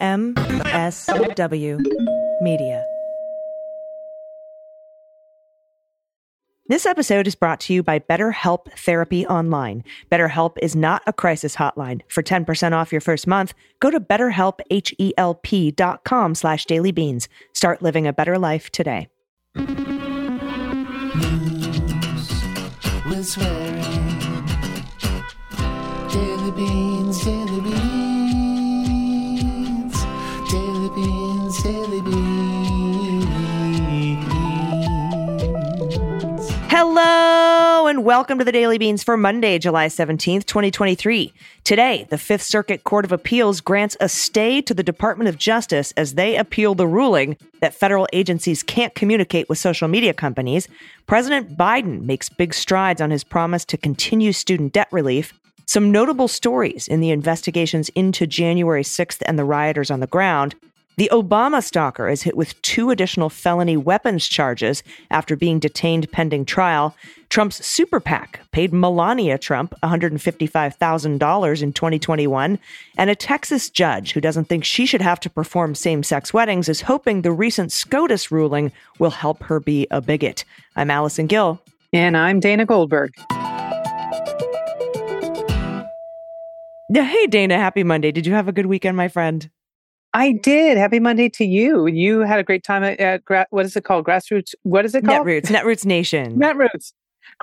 MSW Media. This episode is brought to you by BetterHelp Therapy Online. BetterHelp is not a crisis hotline. For 10% off your first month, go to betterhelp.com slash dailybeans. Start living a better life today. News and welcome to the Daily Beans for Monday, July 17th, 2023. Today, the Fifth Circuit Court of Appeals grants a stay to the Department of Justice as they appeal the ruling that federal agencies can't communicate with social media companies. President Biden makes big strides on his promise to continue student debt relief. Some notable stories in the investigations into January 6th and the rioters on the ground. The Obama stalker is hit with two additional felony weapons charges after being detained pending trial. Trump's super PAC paid Melania Trump $155,000 in 2021. And a Texas judge who doesn't think she should have to perform same sex weddings is hoping the recent SCOTUS ruling will help her be a bigot. I'm Allison Gill. And I'm Dana Goldberg. Hey, Dana, happy Monday. Did you have a good weekend, my friend? I did. Happy Monday to you. You had a great time at, at gra- what is it called? Grassroots. What is it called? Netroots, Netroots Nation. Netroots.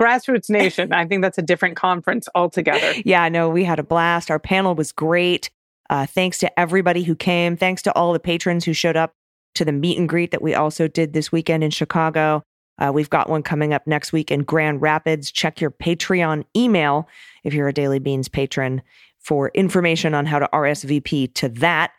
Grassroots Nation. I think that's a different conference altogether. Yeah, no, we had a blast. Our panel was great. Uh, thanks to everybody who came. Thanks to all the patrons who showed up to the meet and greet that we also did this weekend in Chicago. Uh, we've got one coming up next week in Grand Rapids. Check your Patreon email if you're a Daily Beans patron for information on how to RSVP to that.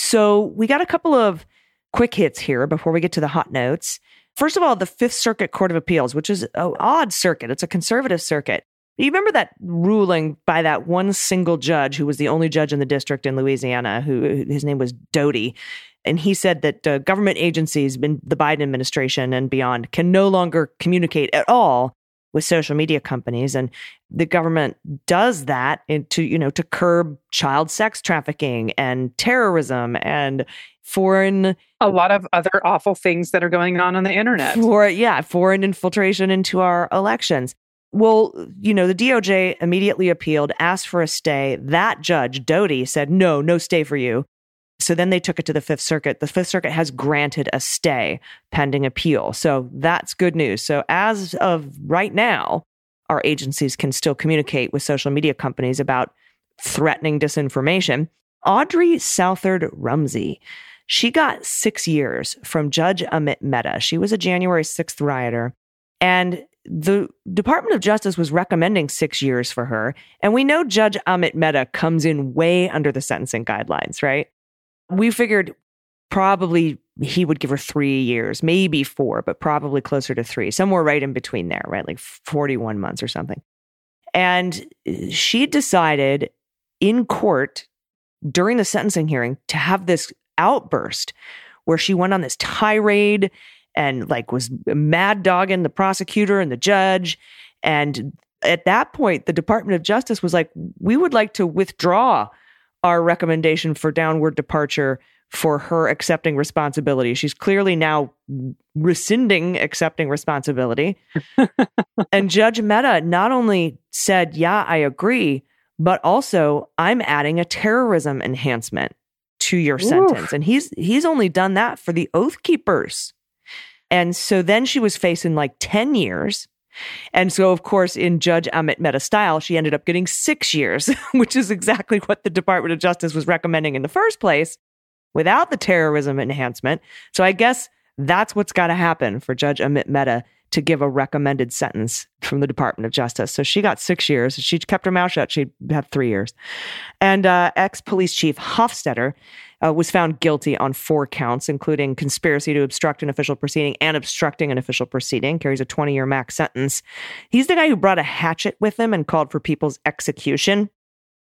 So we got a couple of quick hits here before we get to the hot notes. First of all, the Fifth Circuit Court of Appeals, which is an odd circuit. It's a conservative circuit. You remember that ruling by that one single judge who was the only judge in the district in Louisiana, who his name was Doughty. And he said that uh, government agencies, in the Biden administration and beyond, can no longer communicate at all with social media companies and the government does that to you know to curb child sex trafficking and terrorism and foreign A lot of other awful things that are going on on the internet. for yeah foreign infiltration into our elections. Well you know the doj immediately appealed asked for a stay. That judge Doughty said no no stay for you so then they took it to the fifth circuit the fifth circuit has granted a stay pending appeal so that's good news so as of right now our agencies can still communicate with social media companies about threatening disinformation audrey southard rumsey she got six years from Judge Amit Mehta. She was a January 6th rioter. And the Department of Justice was recommending six years for her. And we know Judge Amit Mehta comes in way under the sentencing guidelines, right? We figured probably he would give her three years, maybe four, but probably closer to three, somewhere right in between there, right? Like 41 months or something. And uh, she decided in court during the sentencing hearing to have this outburst where she went on this tirade and like was mad dogging the prosecutor and the judge and at that point the department of justice was like we would like to withdraw our recommendation for downward departure for her accepting responsibility she's clearly now rescinding accepting responsibility and judge mehta not only said yeah i agree but also i'm adding a terrorism enhancement to your Oof. sentence. And he's he's only done that for the oath keepers. And so then she was facing like 10 years. And so, of course, in Judge Amit Mehta style, she ended up getting six years, which is exactly what the Department of Justice was recommending in the first place without the terrorism enhancement. So I guess that's what's got to happen for Judge Amit Mehta to give a recommended sentence from the Department of Justice. So she got six years. She kept her mouth shut. She'd have three years. And uh, ex police chief Hostetter uh, was found guilty on four counts, including conspiracy to obstruct an official proceeding and obstructing an official proceeding. Carries a 20 year max sentence. He's the guy who brought a hatchet with him and called for people's execution.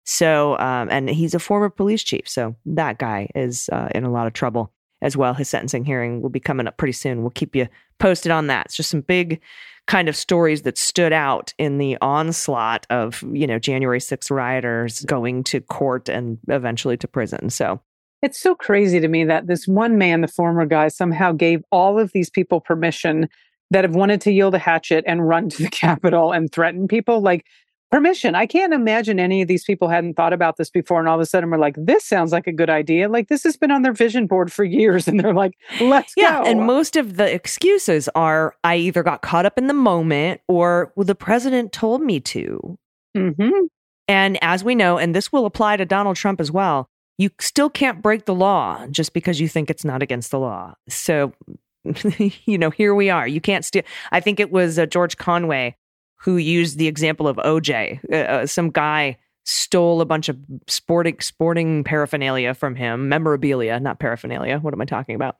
So, um, and he's a former police chief. So that guy is uh, in a lot of trouble as well. His sentencing hearing will be coming up pretty soon. We'll keep you posted on that. It's just some big kind of stories that stood out in the onslaught of, you know, January 6th rioters going to court and eventually to prison. So It's so crazy to me that this one man, the former guy, somehow gave all of these people permission that have wanted to yield a hatchet and run to the Capitol and threaten people. Like, permission. I can't imagine any of these people hadn't thought about this before. And all of a sudden we're like, this sounds like a good idea. Like, this has been on their vision board for years. And they're like, let's Yeah, go. and most of the excuses are I either got caught up in the moment or well, the president told me to. Mhm. And as we know, and this will apply to Donald Trump as well, you still can't break the law just because you think it's not against the law. So, you know, here we are. You can't steal. I think it was uh, George Conway who used the example of OJ. Uh, uh, some guy stole a bunch of sporting sporting paraphernalia from him, memorabilia, not paraphernalia. What am I talking about?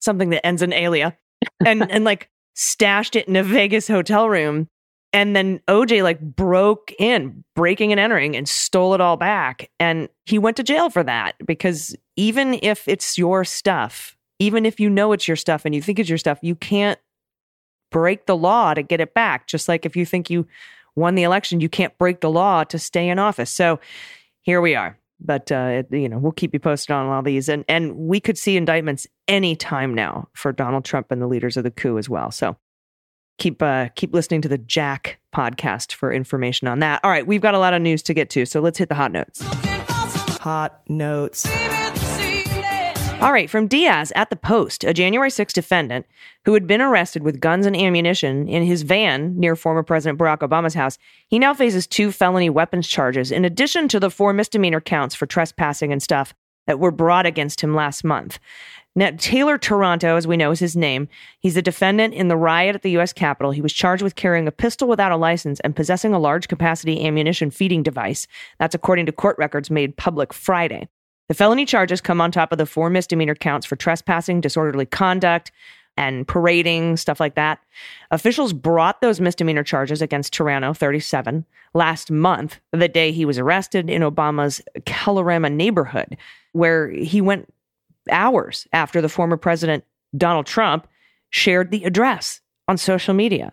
Something that ends in alia, and and like stashed it in a Vegas hotel room. And then OJ like broke in, breaking and entering, and stole it all back. And he went to jail for that because even if it's your stuff, even if you know it's your stuff and you think it's your stuff, you can't break the law to get it back. Just like if you think you won the election, you can't break the law to stay in office. So here we are. But uh, you know, we'll keep you posted on all these, and and we could see indictments any time now for Donald Trump and the leaders of the coup as well. So keep uh, keep listening to the Jack podcast for information on that. All right, we've got a lot of news to get to, so let's hit the hot notes. Hot notes. All right, from Diaz at the Post, a January 6 defendant who had been arrested with guns and ammunition in his van near former President Barack Obama's house, he now faces two felony weapons charges in addition to the four misdemeanor counts for trespassing and stuff that were brought against him last month. Now, Taylor Taranto, as we know, is his name. He's a defendant in the riot at the U.S. Capitol. He was charged with carrying a pistol without a license and possessing a large capacity ammunition feeding device. That's according to court records made public Friday. The felony charges come on top of the four misdemeanor counts for trespassing, disorderly conduct, and parading, stuff like that. Officials brought those misdemeanor charges against Taranto, 37, last month, the day he was arrested in Obama's Kalorama neighborhood, where he went hours after the former president, Donald Trump, shared the address on social media.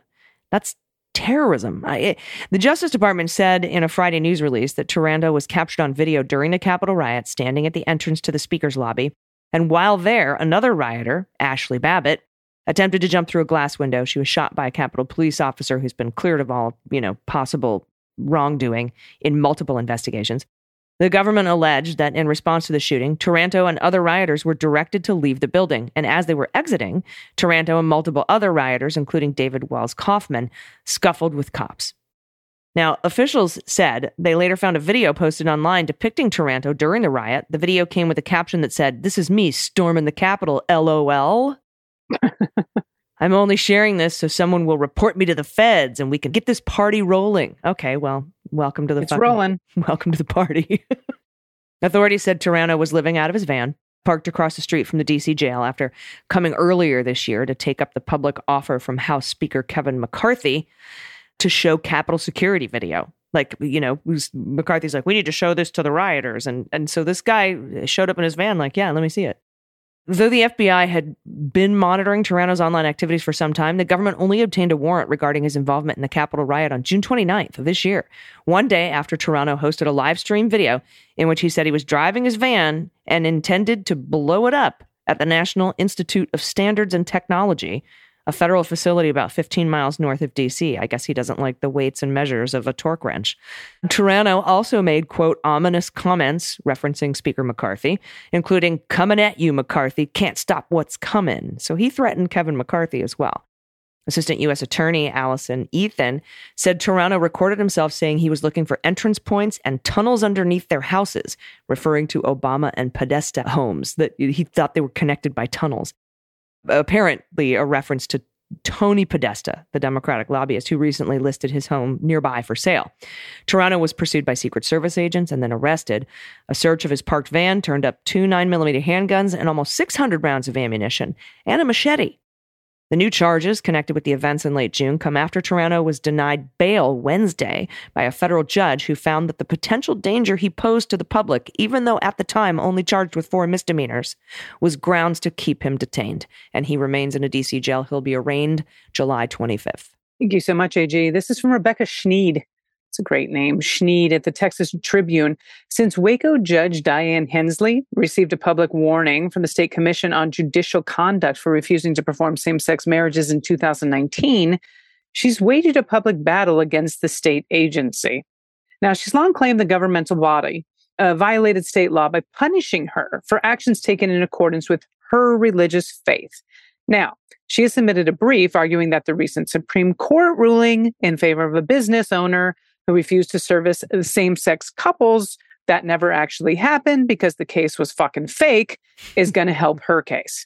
That's terrorism. I, it- the Justice Department said in a Friday news release that Taranto was captured on video during the Capitol riot, standing at the entrance to the Speaker's lobby. And while there, another rioter, Ashley Babbitt, attempted to jump through a glass window. She was shot by a Capitol police officer who's been cleared of all, you know, possible wrongdoing in multiple investigations. The government alleged that in response to the shooting, Taranto and other rioters were directed to leave the building. And as they were exiting, Taranto and multiple other rioters, including David Wells Kaufman, scuffled with cops. Now, officials said they later found a video posted online depicting Taranto during the riot. The video came with a caption that said, This is me storming the Capitol, lol. I'm only sharing this so someone will report me to the feds and we can get this party rolling. Okay, well, welcome to the It's fucking- rolling. Welcome to the party. Authorities said Taranto was living out of his van, parked across the street from the DC jail after coming earlier this year to take up the public offer from House Speaker Kevin McCarthy to show Capitol security video. Like, you know, McCarthy's like, we need to show this to the rioters. And, and so this guy showed up in his van, like, yeah, let me see it. Though the FBI had been monitoring Taranto's online activities for some time, the government only obtained a warrant regarding his involvement in the Capitol riot on June 29th of this year, one day after Toronto hosted a live stream video in which he said he was driving his van and intended to blow it up at the National Institute of Standards and Technology, a federal facility about 15 miles north of DC. I guess he doesn't like the weights and measures of a torque wrench. Taranto also made, quote, ominous comments referencing Speaker McCarthy, including, coming at you, McCarthy, can't stop what's coming. So he threatened Kevin McCarthy as well. Assistant U.S. Attorney Allison Ethen said Taranto recorded himself saying he was looking for entrance points and tunnels underneath their houses, referring to Obama and Podesta homes that he thought they were connected by tunnels. Apparently, a reference to Tony Podesta, the Democratic lobbyist who recently listed his home nearby for sale. Taranto was pursued by Secret Service agents and then arrested. A search of his parked van turned up two 9mm handguns and almost 600 rounds of ammunition and a machete. The new charges connected with the events in late June come after Taranto was denied bail Wednesday by a federal judge who found that the potential danger he posed to the public, even though at the time only charged with four misdemeanors, was grounds to keep him detained. And he remains in a DC jail. He'll be arraigned July 25th. Thank you so much, AG. This is from Rebecca Schneid. It's a great name, Schneid at the Texas Tribune. Since Waco Judge Dianne Hensley received a public warning from the State Commission on Judicial Conduct for refusing to perform same sex marriages in 2019, she's waged a public battle against the state agency. Now, she's long claimed the governmental body uh, violated state law by punishing her for actions taken in accordance with her religious faith. Now, she has submitted a brief arguing that the recent Supreme Court ruling in favor of a business owner who refused to service uh, same sex couples that never actually happened because the case was fucking fake is going to help her case.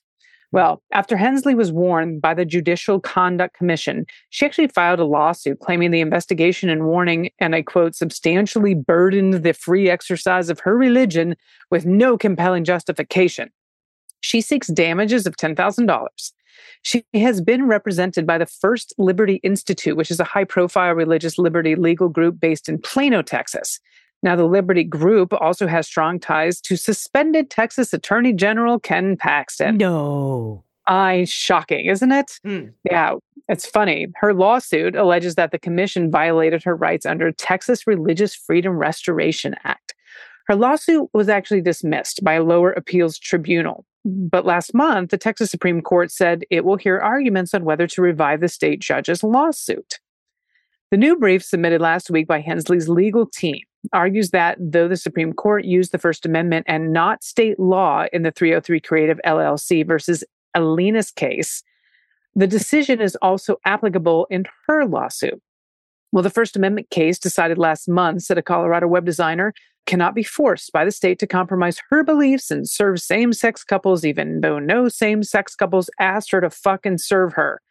Well, after Hensley was warned by the Judicial Conduct Commission, she actually filed a lawsuit claiming the investigation and warning, and I quote, substantially burdened the free exercise of her religion with no compelling justification. She seeks damages of $10,000. She has been represented by the First Liberty Institute, which is a high profile religious liberty legal group based in Plano, Texas. Now, the Liberty Group also has strong ties to suspended Texas Attorney General Ken Paxton. No. I shocking, isn't it? Mm. Yeah, it's funny. Her lawsuit alleges that the commission violated her rights under Texas Religious Freedom Restoration Act. Her lawsuit was actually dismissed by a lower appeals tribunal. But last month, the Texas Supreme Court said it will hear arguments on whether to revive the state judge's lawsuit. The new brief submitted last week by Hensley's legal team argues that though the Supreme Court used the First Amendment and not state law in the 303 Creative LLC versus Elenis case, the decision is also applicable in her lawsuit. Well, the First Amendment case decided last month said a Colorado web designer cannot be forced by the state to compromise her beliefs and serve same sex couples, even though no same sex couples asked her to fucking serve her.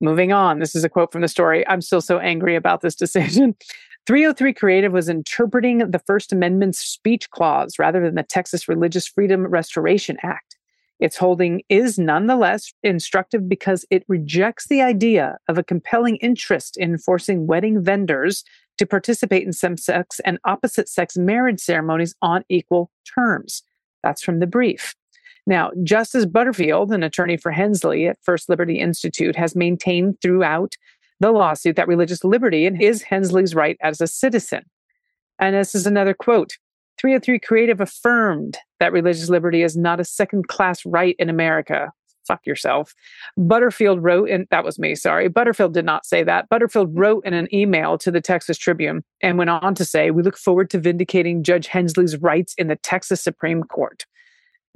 Moving on, this is a quote from the story. I'm still so angry about this decision. 303 Creative was interpreting the First Amendment's speech clause rather than the Texas Religious Freedom Restoration Act. Its holding is nonetheless instructive because it rejects the idea of a compelling interest in forcing wedding vendors to participate in same sex and opposite sex marriage ceremonies on equal terms. That's from the brief. Now, Justin Butterfield, an attorney for Hensley at First Liberty Institute, has maintained throughout the lawsuit that religious liberty is Hensley's right as a citizen. And this is another quote 303 Creative affirmed that religious liberty is not a second class right in America. Fuck yourself. Butterfield wrote, and that was me, sorry. Butterfield did not say that. Butterfield mm-hmm. wrote in an email to the Texas Tribune and went on to say, We look forward to vindicating Judge Hensley's rights in the Texas Supreme Court.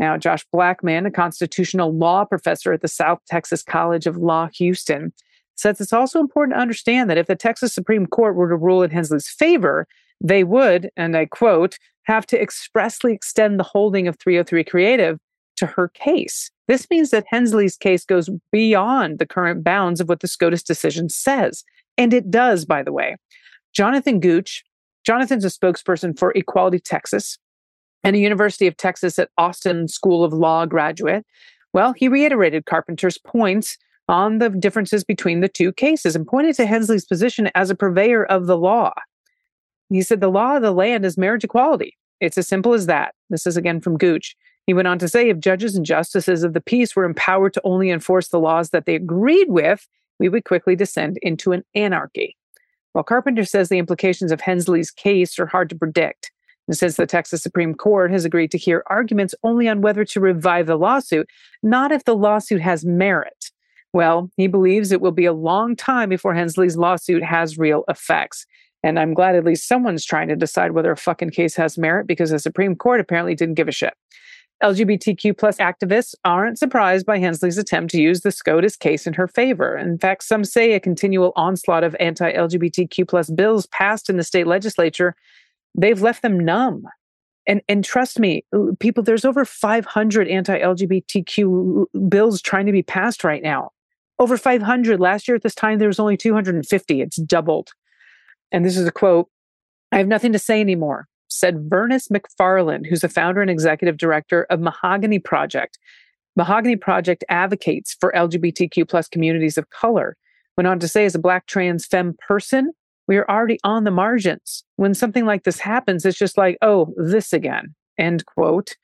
Now, Josh Blackman, a constitutional law professor at the South Texas College of Law, Houston, says it's also important to understand that if the Texas Supreme Court were to rule in Hensley's favor, they would, and I quote, have to expressly extend the holding of 303 Creative to her case. This means that Hensley's case goes beyond the current bounds of what the SCOTUS decision says. And it does, by the way. Jonathan Gooch, Jonathan's a spokesperson for Equality Texas and a University of Texas at Austin School of Law graduate. Well, he reiterated Carpenter's points on the differences between the two cases and pointed to Hensley's position as a purveyor of the law. He said the law of the land is marriage equality. It's as simple as that. This is again from Gooch. He went on to say if judges and justices of the peace were empowered to only enforce the laws that they agreed with, we would quickly descend into an anarchy. While Carpenter says the implications of Hensley's case are hard to predict, and since the Texas Supreme Court has agreed to hear arguments only on whether to revive the lawsuit, not if the lawsuit has merit. Well, he believes it will be a long time before Hensley's lawsuit has real effects. And I'm glad at least someone's trying to decide whether a fucking case has merit because the Supreme Court apparently didn't give a shit. LGBTQ plus activists aren't surprised by Hensley's attempt to use the SCOTUS case in her favor. In fact, some say a continual onslaught of anti-LGBTQ plus bills passed in the state legislature, they've left them numb. And and trust me, uh, people, there's over 500 anti-LGBTQ bills trying to be passed right now. Over 500. Last year at this time, there was only 250. It's doubled. And this is a quote I have nothing to say anymore, said Verniss McFarland, who's the founder and executive director of Mahogany Project. Mahogany Project advocates for LGBTQ plus communities of color. Went on to say, as a Black trans femme person, we are already on the margins. When something like this happens, it's just like, oh, this again. End quote.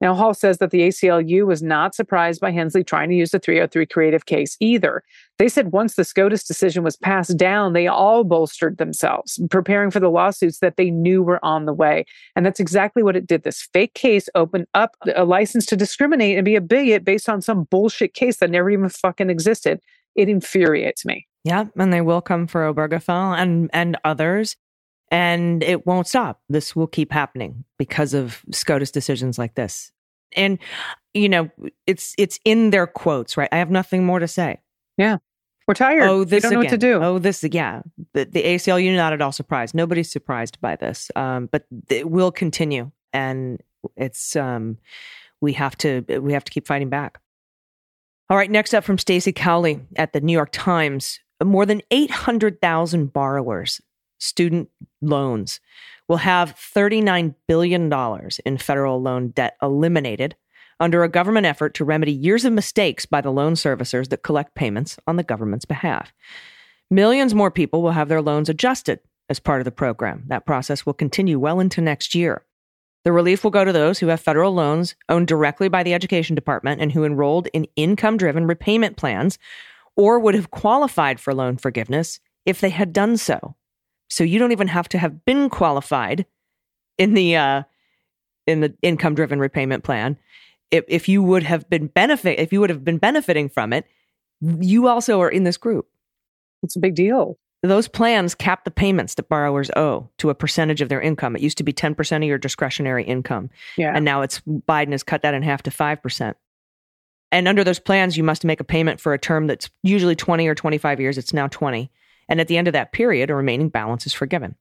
Now, Hall says that the ACLU was not surprised by Hensley trying to use the 303 creative case either. They said once the SCOTUS decision was passed down, they all bolstered themselves, preparing for the lawsuits that they knew were on the way. And that's exactly what it did. This fake case opened up a license to discriminate and be a bigot based on some bullshit case that never even fucking existed. It infuriates me. Yeah, and they will come for Obergefell and and others, and it won't stop. This will keep happening because of SCOTUS decisions like this. And you know, it's it's in their quotes, right? I have nothing more to say. Yeah. We're tired. Oh, this we don't know again. what to do. Oh, this yeah. The, the ACLU not at all surprised. Nobody's surprised by this, um, but it will continue, and it's um, we have to we have to keep fighting back. All right, next up from Stacy Cowley at the New York Times, more than 800,000 borrowers, student loans, will have $39 billion in federal loan debt eliminated under a government effort to remedy years of mistakes by the loan servicers that collect payments on the government's behalf. Millions more people will have their loans adjusted as part of the program. That process will continue well into next year. The relief will go to those who have federal loans owned directly by the Education Department and who enrolled in income driven repayment plans or would have qualified for loan forgiveness if they had done so. So you don't even have to have been qualified in the uh, in the income driven repayment plan. If, if you would have been benefit if you would have been benefiting from it, you also are in this group. It's a big deal. Those plans cap the payments that borrowers owe to a percentage of their income. It used to be 10% of your discretionary income. Yeah. And now it's Biden has cut that in half to 5%. And under those plans, you must make a payment for a term that's usually 20 or 25 years. It's now 20. And at the end of that period, a remaining balance is forgiven.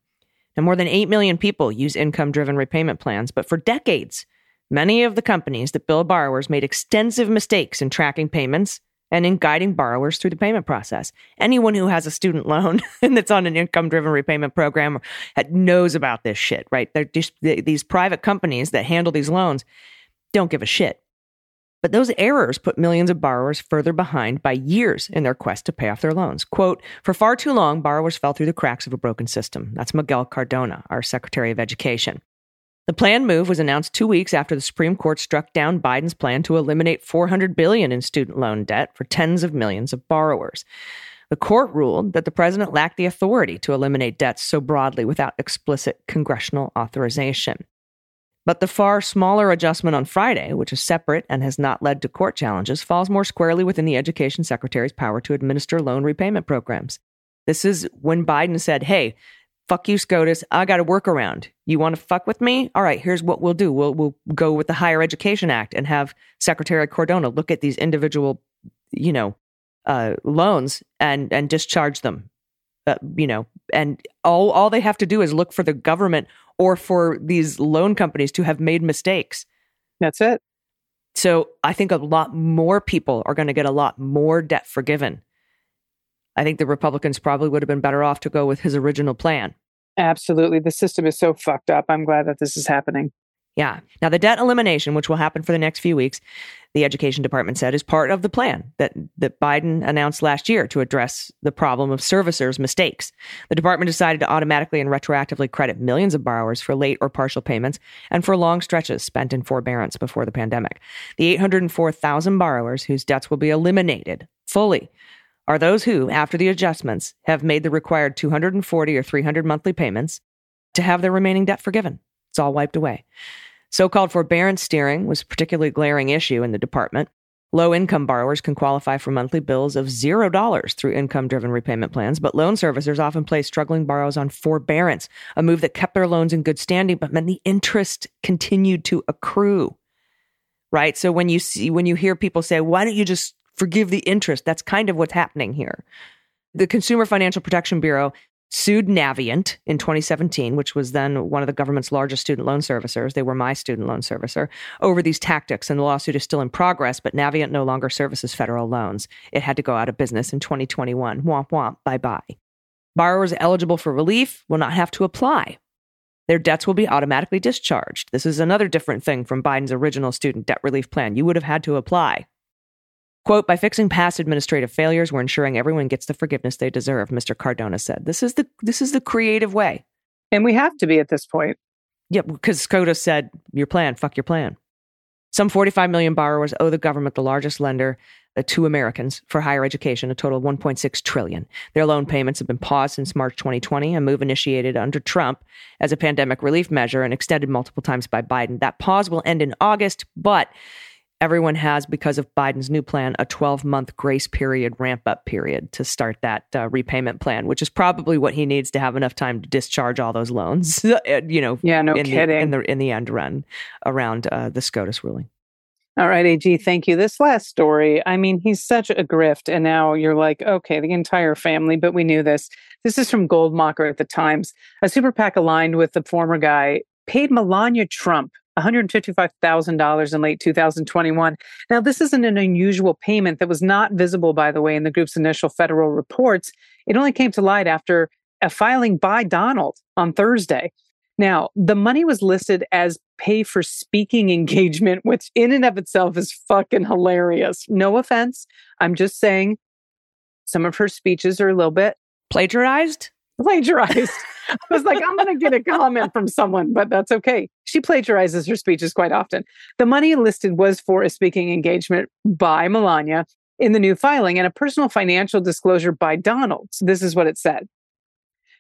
Now, more than 8 million people use income driven repayment plans, but for decades, many of the companies that bill borrowers made extensive mistakes in tracking payments and in guiding borrowers through the payment process. Anyone who has a student loan that's on an income driven repayment program knows about this shit, right? They're just, these private companies that handle these loans don't give a shit. But those errors put millions of borrowers further behind by years in their quest to pay off their loans. Quote, for far too long, borrowers fell through the cracks of a broken system. That's Miguel Cardona, our Secretary of Education. The planned move was announced two weeks after the Supreme Court struck down Biden's plan to eliminate 400 billion in student loan debt for tens of millions of borrowers. The court ruled that the president lacked the authority to eliminate debts so broadly without explicit congressional authorization. But the far smaller adjustment on Friday, which is separate and has not led to court challenges, falls more squarely within the Education Secretary's power to administer loan repayment programs. This is when Biden said, Hey, fuck you, SCOTUS. I got a workaround. You want to fuck with me? All right, here's what we'll do. We'll, we'll go with the Higher Education Act and have Secretary Cardona look at these individual, you know, uh, loans and, and discharge them. Uh, you know, and all, all they have to do is look for the government or for these loan companies to have made mistakes. That's it. So I think a lot more people are going to get a lot more debt forgiven. I think the Republicans probably would have been better off to go with his original plan. Absolutely. The system is so fucked up. I'm glad that this is happening. Yeah. Now, the debt elimination, which will happen for the next few weeks, the Education Department said is part of the plan that, that Biden announced last year to address the problem of servicers' mistakes. The department decided to automatically and retroactively credit millions of borrowers for late or partial payments and for long stretches spent in forbearance before the pandemic. The 804,000 borrowers whose debts will be eliminated fully are those who, after the adjustments, have made the required 240 or 300 monthly payments to have their remaining debt forgiven. It's all wiped away. So called forbearance steering was a particularly glaring issue in the department. Low income borrowers can qualify for monthly bills of $0 through income driven repayment plans, but loan servicers often place struggling borrowers on forbearance, a move that kept their loans in good standing but meant the interest continued to accrue. Right? So when you see when you hear people say, "Why don't you just forgive the interest?" That's kind of what's happening here. The Consumer Financial Protection Bureau sued Navient in 2017, which was then one of the government's largest student loan servicers. They were my student loan servicer over these tactics, and the lawsuit is still in progress. But Navient no longer services federal loans. It had to go out of business in 2021. Womp womp. Bye bye. Borrowers eligible for relief will not have to apply. Their debts will be automatically discharged. This is another different thing from Biden's original student debt relief plan. You would have had to apply. Quote, by fixing past administrative failures, we're ensuring everyone gets the forgiveness they deserve, Mr. Cardona said. This is the this is the creative way. And we have to be at this point. Yeah, because SCOTUS said, your plan, fuck your plan. Some 45 million borrowers owe the government, the largest lender uh, to Americans for higher education, a total of 1.6 trillion. Their loan payments have been paused since March 2020, a move initiated under Trump as a pandemic relief measure and extended multiple times by Biden. That pause will end in August, but everyone has, because of Biden's new plan, a 12 month grace period, ramp up period to start that uh, repayment plan, which is probably what he needs to have enough time to discharge all those loans. you know, Yeah, no in kidding. the in the in the end run around uh, the SCOTUS ruling. All right, AG, thank you. This last story, I mean, he's such a grift. And now you're like, okay, the entire family, but we knew this. This is from Goldmacher at the Times. A super PAC aligned with the former guy paid Melania Trump $155,000 in late 2021. Now, this isn't an unusual payment that was not visible, by the way, in the group's initial federal reports. It only came to light after a filing by Donald on Thursday. Now, the money was listed as pay for speaking engagement, which in and of itself is fucking hilarious. No offense. I'm just saying some of her speeches are a little bit Plagiarized? plagiarized. I was like, I'm going to get a comment from someone, but that's okay. She plagiarizes her speeches quite often. The money listed was for a speaking engagement by Melania in the new filing and a personal financial disclosure by Donald. This is what it said.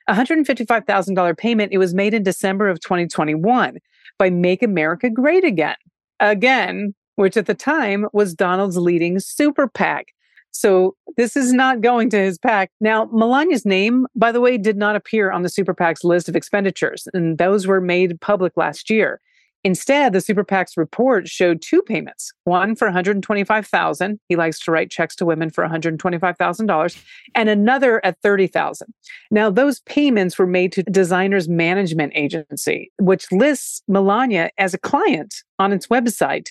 $155,000 payment. It was made in December of 2021 by Make America Great Again. Again, which at the time was Donald's leading super PAC. So this is not going to his PAC. Now, Melania's name, by the way, did not appear on the super PAC's list of expenditures, and those were made public last year. Instead, the super PAC's report showed two payments: one for 125,000. He likes to write checks to women for 125,000 dollars, and another at 30,000. Now, those payments were made to Designers Management Agency, which lists Melania as a client on its website.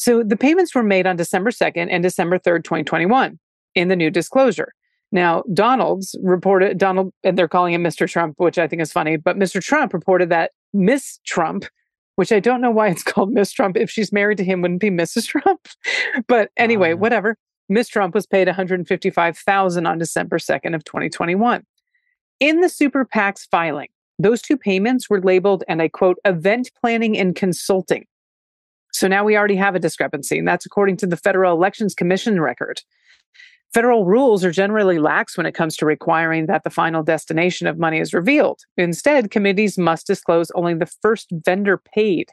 So the payments were made on December 2nd and December 3rd, 2021 in the new disclosure. Now, Donald's reported, Donald, and they're calling him Mr. Trump, which I think is funny, but Mr. Trump reported that Miss Trump, which I don't know why it's called Miss Trump. If she's married to him, wouldn't be Mrs. Trump. but anyway, Ah. whatever. Miss Trump was paid 155,000 on December 2nd of 2021. In the super PAC's filing, those two payments were labeled, and I quote, event planning and consulting. So now we already have a discrepancy, and that's according to the Federal Elections Commission record. Federal rules are generally lax when it comes to requiring that the final destination of money is revealed. Instead, committees must disclose only the first vendor paid.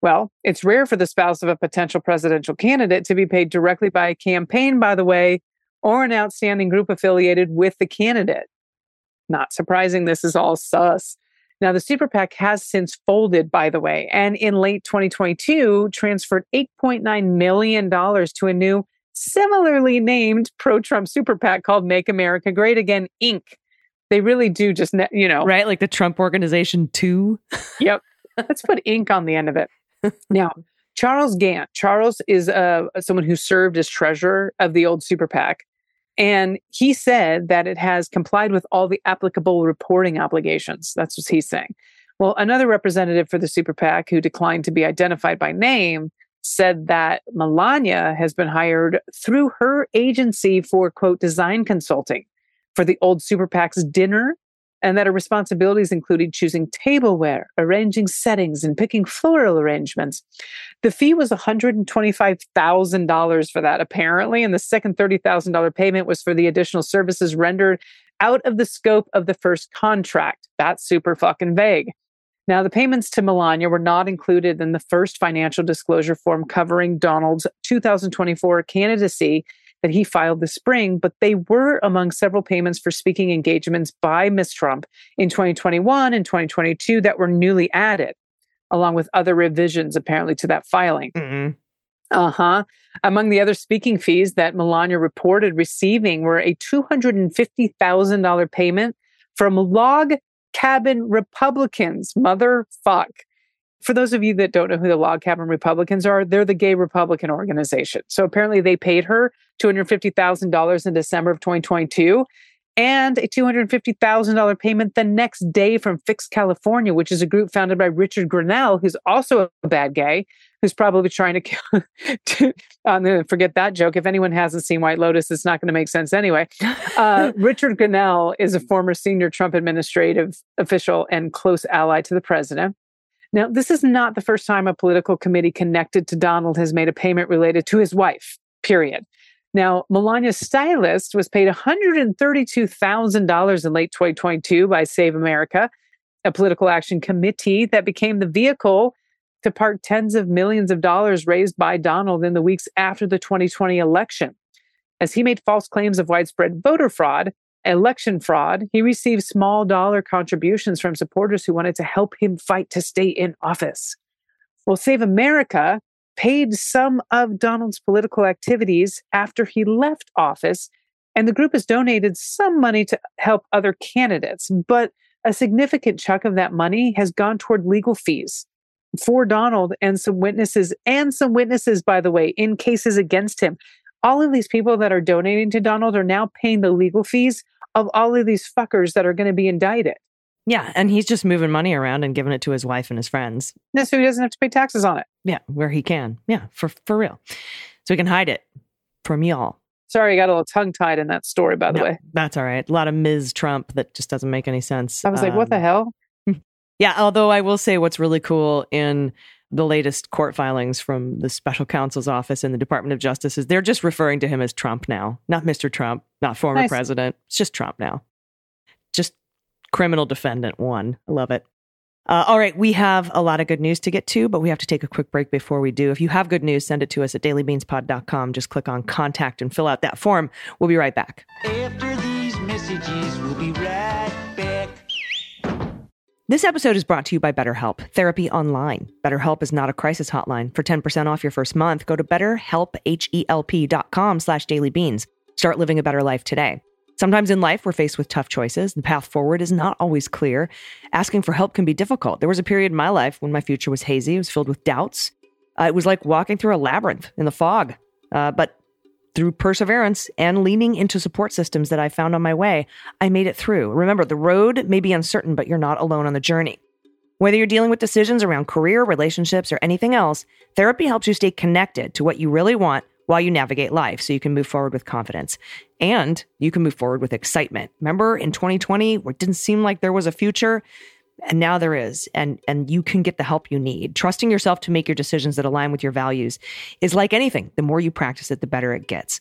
Well, it's rare for the spouse of a potential presidential candidate to be paid directly by a campaign, by the way, or an outstanding group affiliated with the candidate. Not surprising, this is all sus. Now, the super PAC has since folded, by the way, and in late 2022 transferred $8.9 million to a new, similarly named pro Trump super PAC called Make America Great Again, Inc. They really do just, ne- you know, Right? Like the Trump Organization 2. Yep. Let's put ink on the end of it. Now, Charles Gant. Charles is uh, someone who served as treasurer of the old super PAC. And he said that it has complied with all the applicable reporting obligations. That's what he's saying. Well, another representative for the super PAC who declined to be identified by name said that Melania has been hired through her agency for, quote, design consulting for the old super PAC's dinner and that her responsibilities included choosing tableware, arranging settings, and picking floral arrangements. The fee was $125,000 for that, apparently, and the second $30,000 payment was for the additional services rendered out of the scope of the first contract. That's super fucking vague. Now, the payments to Melania were not included in the first financial disclosure form covering Donald's 2024 candidacy that he filed this spring, but they were among several payments for speaking engagements by Ms. Trump in 2021 and 2022 that were newly added, along with other revisions apparently to that filing. Mm-mm. Uh huh. Among the other speaking fees that Melania reported receiving were a $250,000 payment from Log Cabin Republicans. Motherfuck. For those of you that don't know who the Log Cabin Republicans are, they're the gay Republican organization. So apparently they paid her $250,000 in December of 2022 and a $250,000 payment the next day from Fix California, which is a group founded by Richard Grenell, who's also a bad gay, who's probably trying to kill. to, I'm going to forget that joke. If anyone hasn't seen White Lotus, it's not going to make sense anyway. Uh, Richard Grenell is a former senior Trump administrative official and close ally to the president. Now, this is not the first time a political committee connected to Donald has made a payment related to his wife, period. Now, Melania's stylist was paid $132,000 in late 2022 by Save America, a political action committee that became the vehicle to park tens of millions of dollars raised by Donald in the weeks after the 2020 election. As he made false claims of widespread voter fraud, election fraud, he received small dollar contributions from supporters who wanted to help him fight to stay in office. Well, Save America paid some of Donald's political activities after he left office, and the group has donated some money to help other candidates, but a significant chunk of that money has gone toward legal fees for Donald and some witnesses, and some witnesses, by the way, in cases against him. All of these people that are donating to Donald are now paying the legal fees of all of these fuckers that are going to be indicted. Yeah, and he's just moving money around and giving it to his wife and his friends. Yeah, so he doesn't have to pay taxes on it. Yeah, where he can. Yeah, for for real. So he can hide it from y'all. Sorry, I got a little tongue tied in that story, by the No, way. That's all right. A lot of Ms. Trump that just doesn't make any sense. I was like, what the Um, hell? Yeah, although I will say what's really cool in the latest court filings from the special counsel's office and the Department of Justice is they're just referring to him as Trump now, not Mr. Trump, not former Nice. president. It's just Trump now. Just criminal defendant one. I love it. Uh, all right, we have a lot of good news to get to, but we have to take a quick break before we do. If you have good news, send it to us at dailybeanspod.com. Just click on contact and fill out that form. We'll be right back. After these messages, we'll be right back. This episode is brought to you by BetterHelp, therapy online. BetterHelp is not a crisis hotline. For 10% off your first month, go to betterhelp.com slash dailybeans. Start living a better life today. Sometimes in life, we're faced with tough choices. The path forward is not always clear. Asking for help can be difficult. There was a period in my life when my future was hazy. It was filled with doubts. Uh, it was like walking through a labyrinth in the fog. Uh, but through perseverance and leaning into support systems that I found on my way, I made it through. Remember, the road may be uncertain, but you're not alone on the journey. Whether you're dealing with decisions around career, relationships, or anything else, therapy helps you stay connected to what you really want while you navigate life so you can move forward with confidence. And you can move forward with excitement. Remember in 2020, where it didn't seem like there was a future? And now there is, and and you can get the help you need. Trusting yourself to make your decisions that align with your values is like anything. The more you practice it, the better it gets.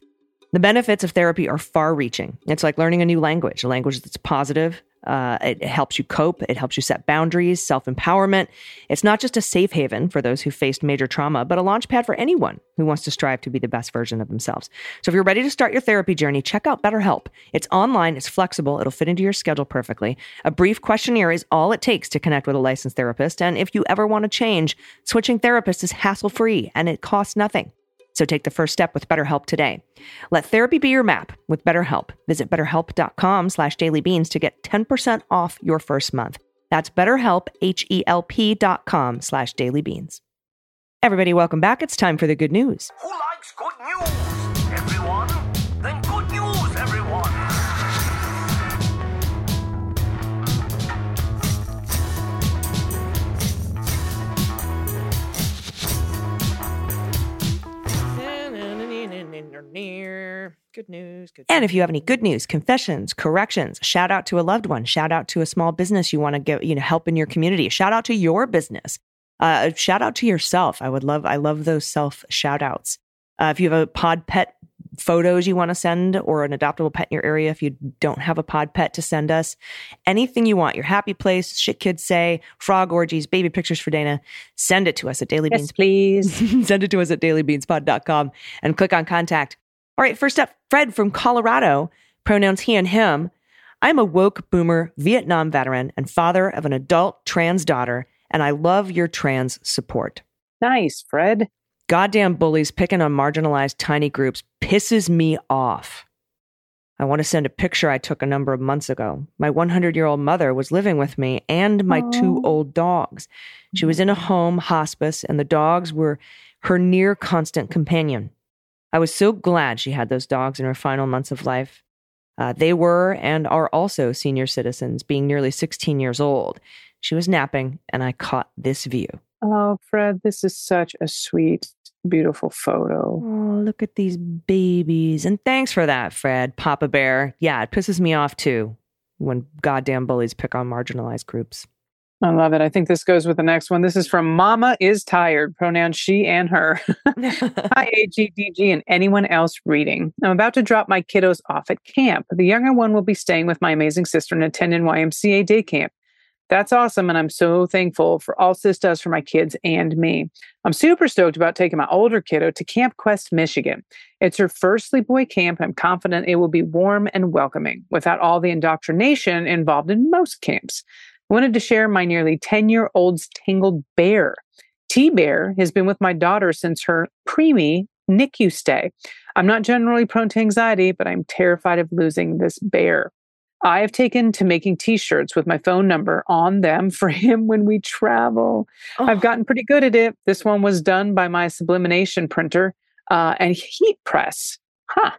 The benefits of therapy are far reaching. It's like learning a new language, a language that's positive. Uh, it, it helps you cope. It helps you set boundaries, self empowerment. It's not just a safe haven for those who faced major trauma, but a launch pad for anyone who wants to strive to be the best version of themselves. So if you're ready to start your therapy journey, check out BetterHelp. It's online, it's flexible, it'll fit into your schedule perfectly. A brief questionnaire is all it takes to connect with a licensed therapist. And if you ever want to change, switching therapists is hassle free and it costs nothing. So take the first step with BetterHelp today. Let therapy be your map with BetterHelp. Visit betterhelp.com slash dailybeans to get 10% off your first month. That's betterhelp, H-E-L-P dot com slash dailybeans. Everybody, welcome back. It's time for the good news. Who likes good news? Good news. Good and if you have any good news, confessions, corrections, shout out to a loved one, shout out to a small business you want to give, you know, help in your community, shout out to your business, uh, shout out to yourself. I would love, I love those self shout outs. Uh, if you have a pod pet photos you want to send or an adoptable pet in your area, if you don't have a pod pet to send us, anything you want, your happy place, shit kids say, frog orgies, baby pictures for Dana, send it to us at Daily Beans Yes, please. send it to us at dailybeanspod.com and click on contact. All right, first up, Fred from Colorado, pronouns he and him. I'm a woke boomer Vietnam veteran and father of an adult trans daughter, and I love your trans support. nice, Fred. Goddamn bullies picking on marginalized tiny groups pisses me off. I want to send a picture I took a number of months ago. My 100 year old mother was living with me and my two old dogs. She was in a home hospice, and the dogs were her near constant companion. I was so glad she had those dogs in her final months of life. Uh, they were and are also senior citizens, being nearly 16 years old. She was napping, and I caught this view. Oh, Fred, this is such a sweet, beautiful photo. Oh, look at these babies. And thanks for that, Fred, Papa Bear. Yeah, it pisses me off too when goddamn bullies pick on marginalized groups. I love it. I think this goes with the next one. This is from Mama is Tired, pronouns she and her. Hi, AGDG, and anyone else reading. I'm about to drop my kiddos off at camp. The younger one will be staying with my amazing sister and attending YMCA day camp. That's awesome. And I'm so thankful for all Sis does for my kids and me. I'm super stoked about taking my older kiddo to Camp Quest, Michigan. It's her first sleepaway camp, I'm confident it will be warm and welcoming without all the indoctrination involved in most camps. I wanted to share my nearly 10 year old's tangled bear. T Bear has been with my daughter since her preemie NICU stay. I'm not generally prone to anxiety, but I'm terrified of losing this bear. I have taken to making t shirts with my phone number on them for him when we travel. Oh. I've gotten pretty good at it. This one was done by my sublimination printer uh, and heat press. Huh.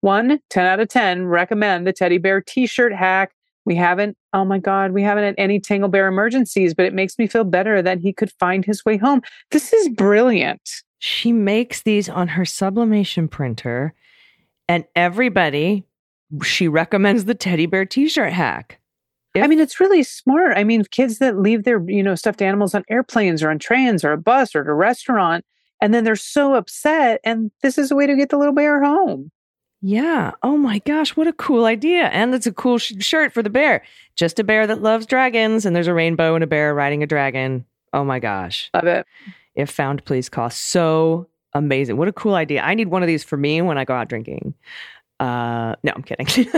One, 10 out of 10, recommend the teddy bear t shirt hack. We haven't, oh my God, we haven't had any Tangle Bear emergencies, but it makes me feel better that he could find his way home. This is brilliant. She makes these on her sublimation printer, and everybody, she recommends the teddy bear t shirt hack. I mean, it's really smart. I mean, kids that leave their, you know, stuffed animals on airplanes or on trains or a bus or at a restaurant, and then they're so upset. And this is a way to get the little bear home. Yeah. Oh my gosh, what a cool idea. And it's a cool sh- shirt for the bear. Just a bear that loves dragons, and there's a rainbow and a bear riding a dragon. Oh my gosh. Love it. If found, please call. So amazing. What a cool idea. I need one of these for me when I go out drinking. Uh, no, I'm kidding.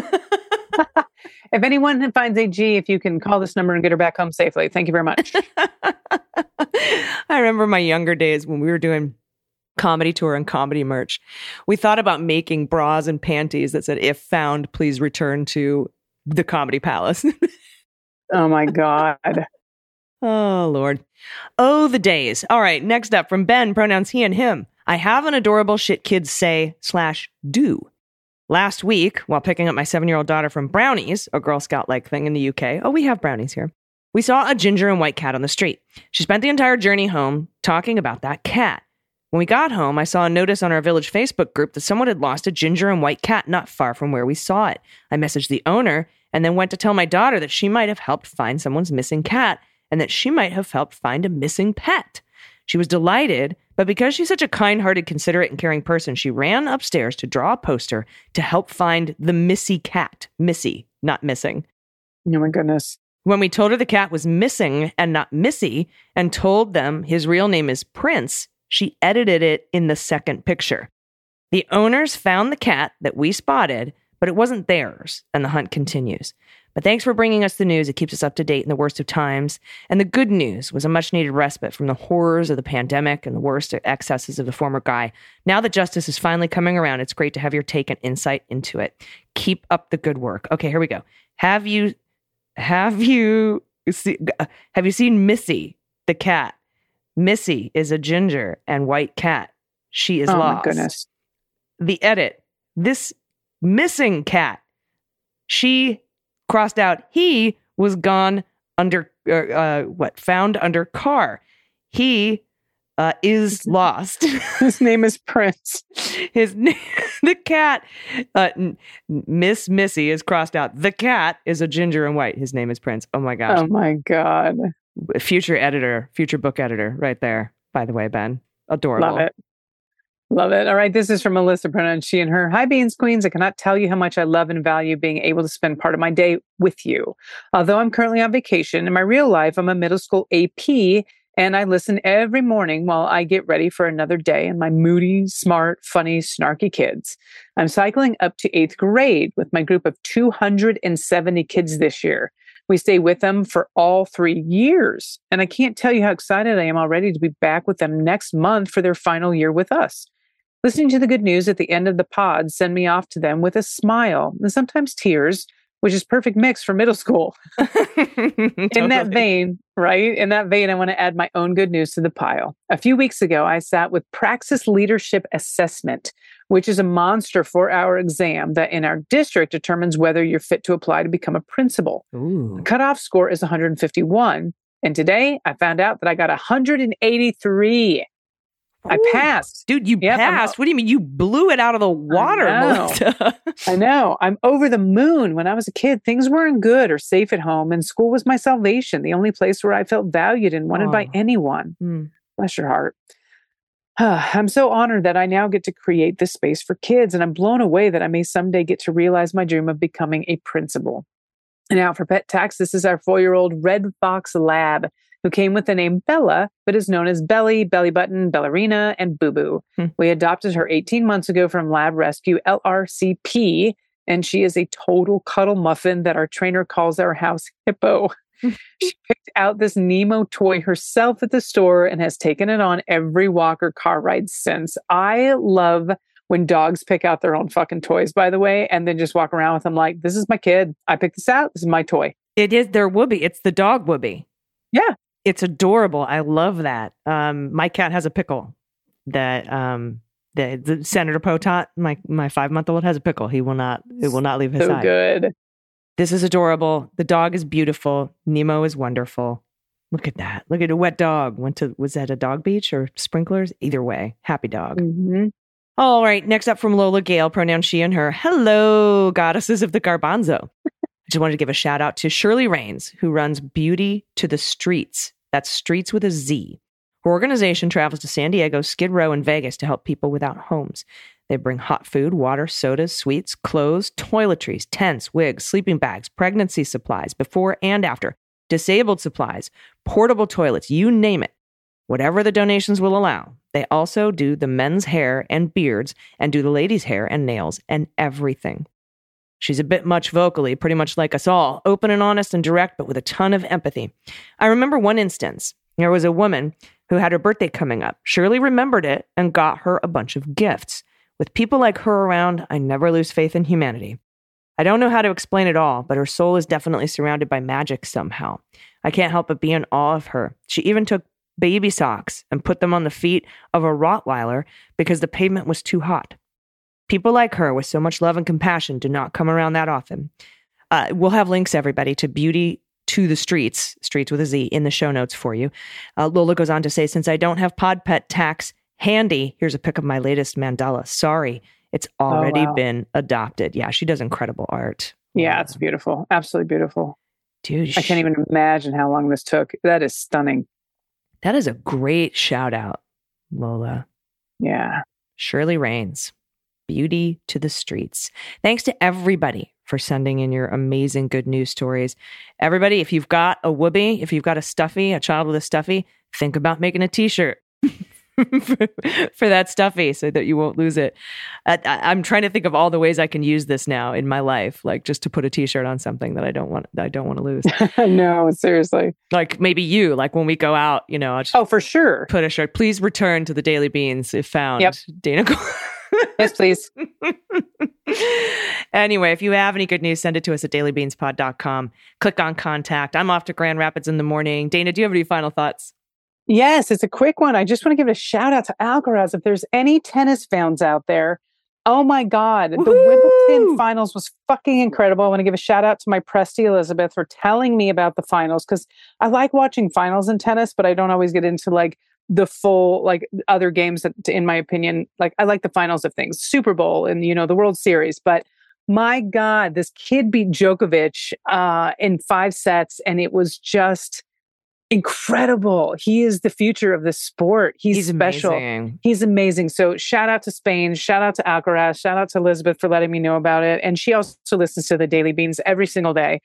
If anyone finds AG, if you can call this number and get her back home safely, thank you very much. I remember my younger days when we were doing comedy tour and comedy merch. We thought about making bras and panties that said, if found, please return to the comedy palace. oh my God. oh, Lord. Oh, the days. All right. Next up from Ben, pronouns he and him. I have an adorable shit kids say slash do. Last week, while picking up my seven year old daughter from Brownies, a Girl Scout like thing in the UK, oh, we have Brownies here, we saw a ginger and white cat on the street. She spent the entire journey home talking about that cat. When we got home, I saw a notice on our village Facebook group that someone had lost a ginger and white cat not far from where we saw it. I messaged the owner and then went to tell my daughter that she might have helped find someone's missing cat and that she might have helped find a missing pet. She was delighted, but because she's such a kind hearted, considerate, and caring person, she ran upstairs to draw a poster to help find the Missy cat. Missy, not missing. Oh my goodness. When we told her the cat was missing and not Missy, and told them his real name is Prince, she edited it in the second picture. The owners found the cat that we spotted, but it wasn't theirs, and the hunt continues. But thanks for bringing us the news. It keeps us up to date in the worst of times. And the good news was a much needed respite from the horrors of the pandemic and the worst excesses of the former guy. Now that justice is finally coming around, it's great to have your take and insight into it. Keep up the good work. Okay, here we go. Have you have you see, uh, have you seen Missy the cat? Missy is a ginger and white cat. She is oh lost. Oh my goodness. The edit. This missing cat. She crossed out. He was gone under uh, uh, what? Found under car. He uh, is lost. His name is Prince. His name, the cat, uh, Miss Missy is crossed out. The cat is a ginger and white. His name is Prince. Oh my gosh. Oh my God. Future editor, future book editor, right there. By the way, Ben, adorable. Love it. Love it. All right. This is from Melissa, pronouns she and her. Hi, Beans Queens. I cannot tell you how much I love and value being able to spend part of my day with you. Although I'm currently on vacation, in my real life, I'm a middle school AP and I listen every morning while I get ready for another day and my moody, smart, funny, snarky kids. I'm cycling up to eighth grade with my group of 270 kids this year. We stay with them for all three years. And I can't tell you how excited I am already to be back with them next month for their final year with us. Listening to the good news at the end of the pod send me off to them with a smile and sometimes tears, which is perfect mix for middle school. In that vein, right? In that vein, I want to add my own good news to the pile. A few weeks ago, I sat with Praxis Leadership Assessment, which is a monster four hour exam that in our district determines whether you're fit to apply to become a principal. Ooh. The cutoff score is 151. And today I found out that I got 183. I passed. Dude, you Yep, passed. What do you mean? You blew it out of the water, know. I know. I'm over the moon. When I was a kid, things weren't good or safe at home, and school was my salvation, the only place where I felt valued and wanted by anyone. Hmm. Bless your heart. I'm so honored that I now get to create this space for kids, and I'm blown away that I may someday get to realize my dream of becoming a principal. And Now, for pet tax, this is our four year old Red Fox Lab who came with the name Bella, but is known as Belly, Belly Button, Ballerina, and Boo Boo. Hmm. We adopted her 18 months ago from Lab Rescue LRCP, and she is a total cuddle muffin that our trainer calls our house Hippo. she picked out this Nemo toy herself at the store and has taken it on every walk or car ride since. I love when dogs pick out their own fucking toys, by the way, and then just walk around with them like, this is my kid. I picked this out. This is my toy. It is their whoopee. It's the dog whoopee. Yeah. It's adorable. I love that. Um, my cat has a pickle that um the, the Senator Potot, my my five month old has a pickle. He will not it will not leave his So side. good. This is adorable. The dog is beautiful. Nemo is wonderful. Look at that. Look at a wet dog. Went to was that a dog beach or sprinklers? Either way, happy dog. Mhm. All right. Next up from Lola Gale, pronoun she and her. Hello, goddesses of the garbanzo. I just wanted to give a shout out to Shirley Rains, who runs Beauty to the Streets. That's streets with a Z. Her organization travels to San Diego, Skid Row, and Vegas to help people without homes. They bring hot food, water, sodas, sweets, clothes, toiletries, tents, wigs, sleeping bags, pregnancy supplies, before and after, disabled supplies, portable toilets, you name it. Whatever the donations will allow. They also do the men's hair and beards and do the ladies' hair and nails and everything. She's a bit much vocally, pretty much like us all, open and honest and direct, but with a ton of empathy. I remember one instance. There was a woman who had her birthday coming up. Shirley remembered it and got her a bunch of gifts. With people like her around, I never lose faith in humanity. I don't know how to explain it all, but her soul is definitely surrounded by magic somehow. I can't help but be in awe of her. She even took baby socks and put them on the feet of a Rottweiler because the pavement was too hot. People like her with so much love and compassion do not come around that often. Uh, we'll have links, everybody, to Beauty to the Streets, streets with a Z, in the show notes for you. Uh, Lola goes on to say, since I don't have pod pet tax handy, here's a pic of my latest mandala. Sorry, it's already wow. been adopted. Yeah, she does incredible art. Yeah, it's beautiful. Absolutely beautiful. Dude, I can't even imagine how long this took. That is stunning. That is a great shout out, Lola. Yeah. Shirley Rains, Beauty to the Streets. Thanks to everybody for sending in your amazing good news stories. Everybody, if you've got a whoopee, if you've got a stuffy, a child with a stuffy, think about making a t shirt. for, for that stuffy so that you won't lose it. I, I, I'm trying to think of all the ways I can use this now in my life, like just to put a T-shirt on something that I don't want. That I don't want to lose. no, seriously. like maybe you, like when we go out, you know, I'll just Oh, for sure. put a shirt. Please return to the Daily Beans if found. Yep. Dana. Yes, please. anyway, if you have any good news, send it to us at dailybeanspod.com. Click on contact. I'm off to Grand Rapids in the morning. Dana, do you have any final thoughts? Yes, it's a quick one. I just want to give a shout out to Alcaraz. If there's any tennis fans out there, oh my God, the Wimbledon finals was fucking incredible. I want to give a shout out to my Presty Elizabeth for telling me about the finals because I like watching finals in tennis, but I don't always get into like the full like other games that in my opinion like i like the finals of things super bowl and you know the world series but my god this kid beat djokovic uh in five sets and it was just incredible. He is the future of the sport. He's, special. amazing. he's amazing. So shout out to spain shout out to alcaraz shout out to elizabeth for letting me know about it. And she also listens to the daily beans every single day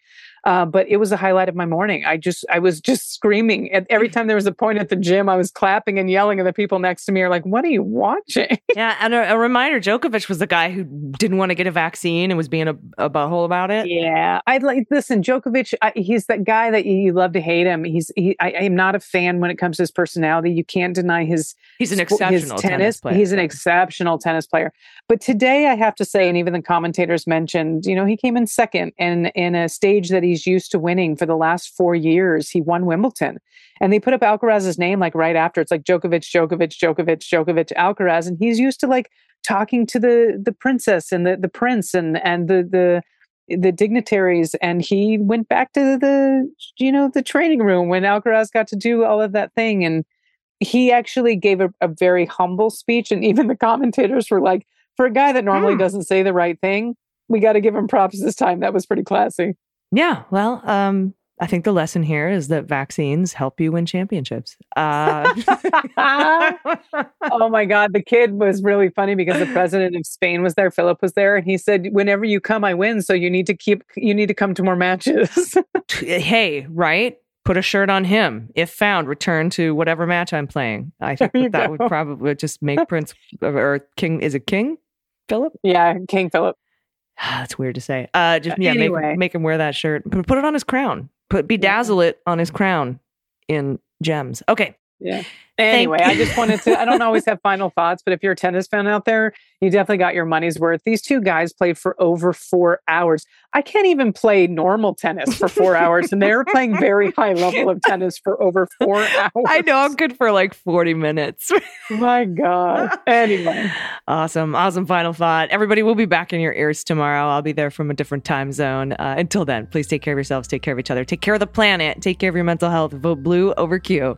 uh, but it was a highlight of my morning. I just, I was just screaming. And every time there was a point at the gym, I was clapping and yelling, and the people next to me are like, "What are you watching?" Yeah, and a, a reminder: Djokovic was the guy who didn't want to get a vaccine and was being a, a butthole about it. yeah, I'd like listen. Djokovic, I, he's that guy that you, you love to hate him. He's, he, I, I am not a fan when it comes to his personality. You can't deny his He's an exceptional his tennis, player. He's an exceptional tennis player. But today, I have to say, and even the commentators mentioned, you know, he came in second and in a stage that he's used to winning for the last four years. He won Wimbledon, and they put up Alcaraz's name like right after. It's like Djokovic, Djokovic, Djokovic, Djokovic, Alcaraz, and he's used to like talking to the the princess and the the prince and and the the the dignitaries and he went back to the you know the training room when Alcaraz got to do all of that thing and he actually gave a, a very humble speech. And even the commentators were like, for a guy that normally Hmm. doesn't say the right thing, we got to give him props this time. That was pretty classy. Yeah. Well, um, I think the lesson here is that vaccines help you win championships. Uh, oh my God. The kid was really funny because the president of Spain was there. Philip was there. And he said, whenever you come, I win. So you need to keep, you need to come to more matches. hey, right? Put a shirt on him. If found, return to whatever match I'm playing. I think that, that would probably just make Prince or King. Is it King Philip? yeah. King Philip. That's weird to say. Uh, just yeah, Anyway. make, make him wear that shirt. Put, put it on his crown. Put bedazzle it on his crown in gems. Okay. Yeah. Anyway, I just wanted to. I don't always have final thoughts, but if you're a tennis fan out there, you definitely got your money's worth. These two guys played for over four hours. I can't even play normal tennis for four hours, and they're playing very high level of tennis for over four hours. I know I'm good for like 40 minutes. My God. Anyway, awesome. Awesome final thought. Everybody we'll be back in your ears tomorrow. I'll be there from a different time zone. Uh, until then, please take care of yourselves, take care of each other, take care of the planet, take care of your mental health. Vote blue over Q.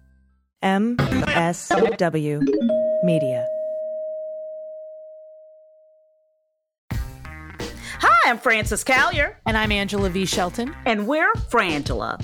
MSW Media. Hi, I'm Frances Callier, And I'm Angela V. Shelton. and we're Frangela.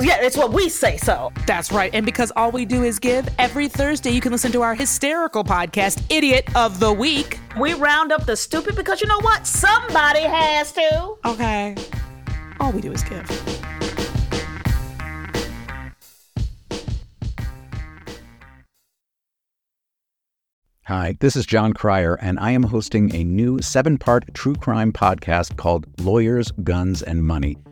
Yeah, it's what we say so. That's right, and because all we do is give, every Thursday you can listen to our hysterical podcast, Idiot of the Week. We round up the stupid because you know what? Somebody has to. Okay. All we do is give. Hi, this is Jon Cryer, and I am hosting a new seven part true crime podcast called Lawyers, Guns, and Money